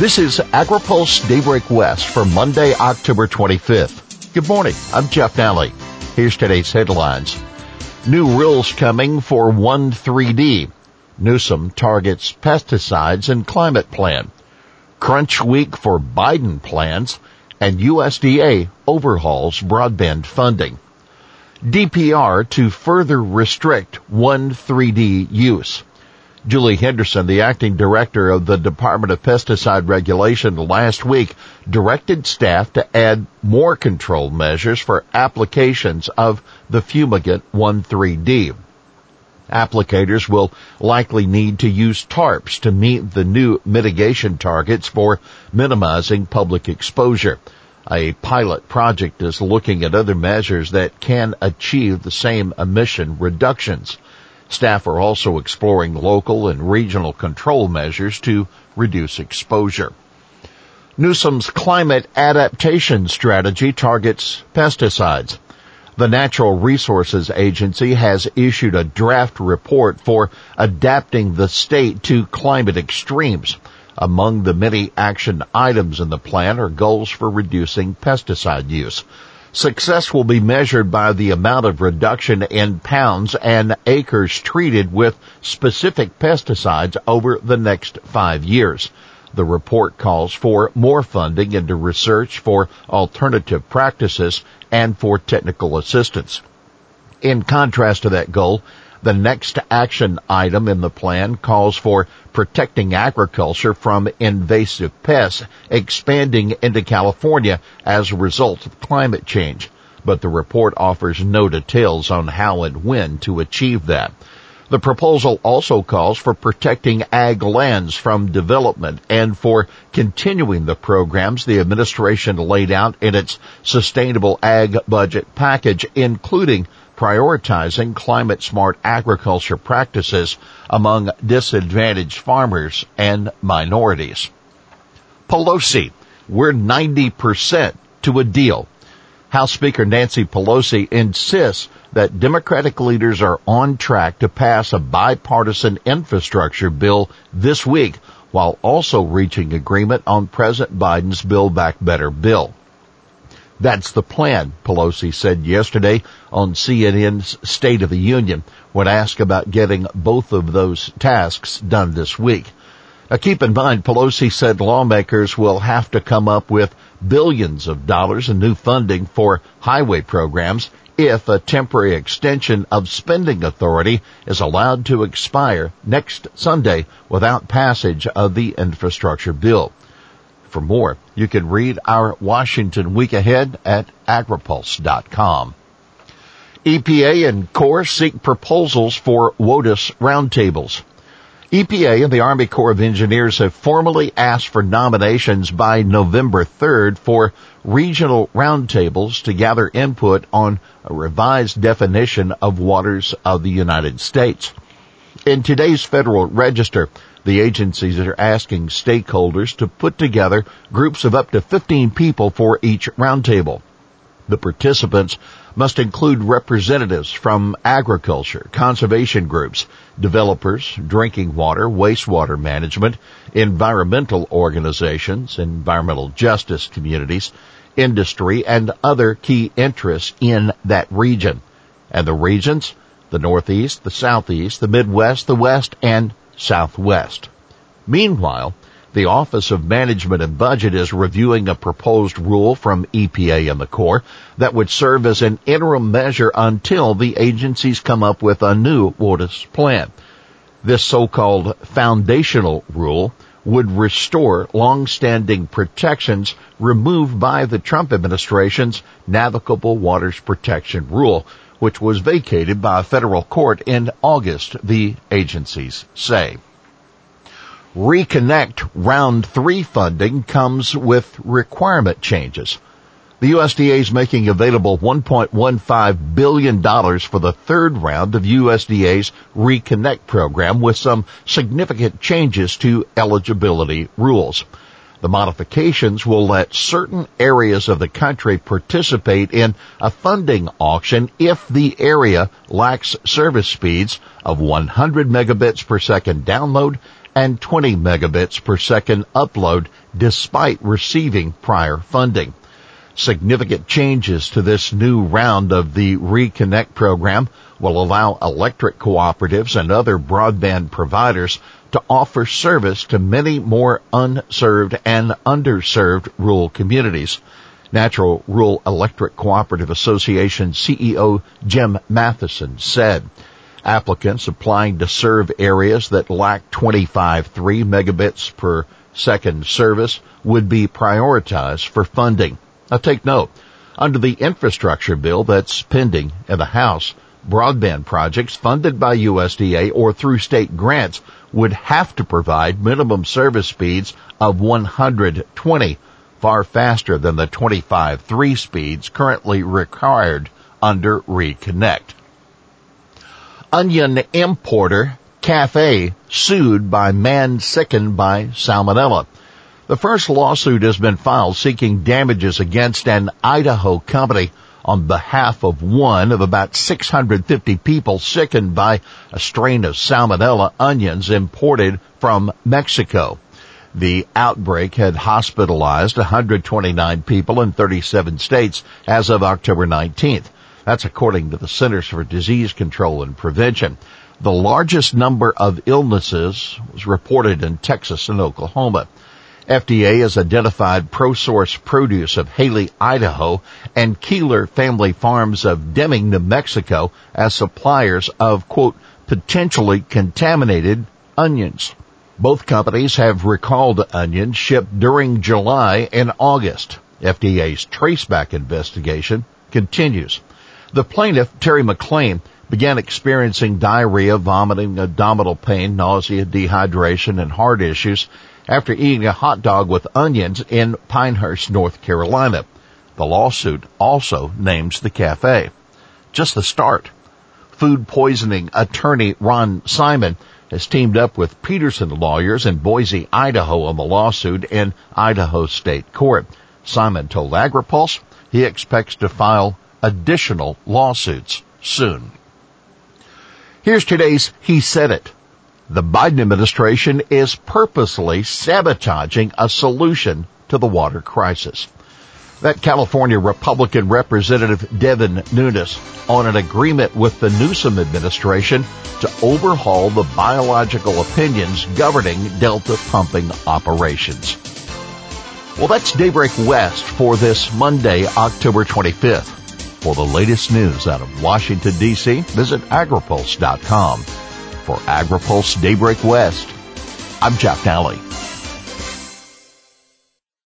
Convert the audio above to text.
This is AgriPulse Daybreak West for Monday, October 25th. Good morning. I'm Jeff Nalley. Here's today's headlines. New rules coming for 1,3-D. Newsom targets pesticides and climate plan. Crunch week for Biden plans and USDA overhauls broadband funding. DPR to further restrict 1,3-D use. Julie Henderson, the acting director of the Department of Pesticide Regulation last week, directed staff to add more control measures for applications of the fumigant 1,3-D. Applicators will likely need to use tarps to meet the new mitigation targets for minimizing public exposure. A pilot project is looking at other measures that can achieve the same emission reductions. Staff are also exploring local and regional control measures to reduce exposure. Newsom's climate adaptation strategy targets pesticides. The Natural Resources Agency has issued a draft report for adapting the state to climate extremes. Among the many action items in the plan are goals for reducing pesticide use. Success will be measured by the amount of reduction in pounds and acres treated with specific pesticides over the next five years. The report calls for more funding into research for alternative practices and for technical assistance. In contrast to that goal, the next action item in the plan calls for protecting agriculture from invasive pests expanding into California as a result of climate change. But the report offers no details on how and when to achieve that. The proposal also calls for protecting ag lands from development and for continuing the programs the administration laid out in its sustainable ag budget package, including prioritizing climate smart agriculture practices among disadvantaged farmers and minorities. Pelosi, we're 90% to a deal. House Speaker Nancy Pelosi insists that Democratic leaders are on track to pass a bipartisan infrastructure bill this week while also reaching agreement on President Biden's Build Back Better bill. That's the plan, Pelosi said yesterday on CNN's State of the Union when asked about getting both of those tasks done this week. Now keep in mind, Pelosi said lawmakers will have to come up with billions of dollars in new funding for highway programs if a temporary extension of spending authority is allowed to expire next Sunday without passage of the infrastructure bill. For more, you can read our Washington Week Ahead at agripulse.com. EPA and Corps seek proposals for WOTUS roundtables. EPA and the Army Corps of Engineers have formally asked for nominations by November 3rd for regional roundtables to gather input on a revised definition of waters of the United States. In today's Federal Register, the agencies are asking stakeholders to put together groups of up to 15 people for each roundtable. The participants must include representatives from agriculture, conservation groups, developers, drinking water, wastewater management, environmental organizations, environmental justice communities, industry, and other key interests in that region. And the regions? The Northeast, the Southeast, the Midwest, the West, and Southwest. Meanwhile, the Office of Management and Budget is reviewing a proposed rule from EPA and the Corps that would serve as an interim measure until the agencies come up with a new WOTUS plan. This so-called foundational rule would restore long-standing protections removed by the Trump administration's Navigable Waters Protection Rule, which was vacated by a federal court in August, the agencies say. Reconnect round three funding comes with requirement changes. The USDA is making available $1.15 billion for the third round of USDA's Reconnect program with some significant changes to eligibility rules. The modifications will let certain areas of the country participate in a funding auction if the area lacks service speeds of 100 megabits per second download and 20 megabits per second upload despite receiving prior funding. Significant changes to this new round of the Reconnect program will allow electric cooperatives and other broadband providers to offer service to many more unserved and underserved rural communities. National Rural Electric Cooperative Association CEO Jim Matheson said. Applicants applying to serve areas that lack 25.3 megabits per second service would be prioritized for funding. Now take note, under the infrastructure bill that's pending in the House, broadband projects funded by USDA or through state grants would have to provide minimum service speeds of 120, far faster than the 25.3 speeds currently required under Reconnect. Onion importer Cafe sued by man sickened by salmonella. The first lawsuit has been filed seeking damages against an Idaho company on behalf of one of about 650 people sickened by a strain of salmonella onions imported from Mexico. The outbreak had hospitalized 129 people in 37 states as of October 19th. That's according to the Centers for Disease Control and Prevention. The largest number of illnesses was reported in Texas and Oklahoma. FDA has identified ProSource Produce of Hailey, Idaho and Keeler Family Farms of Deming, New Mexico as suppliers of quote, potentially contaminated onions. Both companies have recalled onions shipped during July and August. FDA's traceback investigation continues. The plaintiff, Terry McLean, began experiencing diarrhea, vomiting, abdominal pain, nausea, dehydration, and heart issues after eating a hot dog with onions in Pinehurst, North Carolina. The lawsuit also names the cafe. Just the start. Food poisoning attorney Ron Simon has teamed up with Peterson lawyers in Boise, Idaho on the lawsuit in Idaho State Court. Simon told AgriPulse he expects to file additional lawsuits soon. Here's today's He Said It. The Biden administration is purposely sabotaging a solution to the water crisis. That California Republican Representative Devin Nunes on an agreement with the Newsom administration to overhaul the biological opinions governing Delta pumping operations. Well, that's Daybreak West for this Monday, October 25th. For the latest news out of Washington, D.C., visit agripulse.com. For AgriPulse Daybreak West, I'm Jeff Nalley.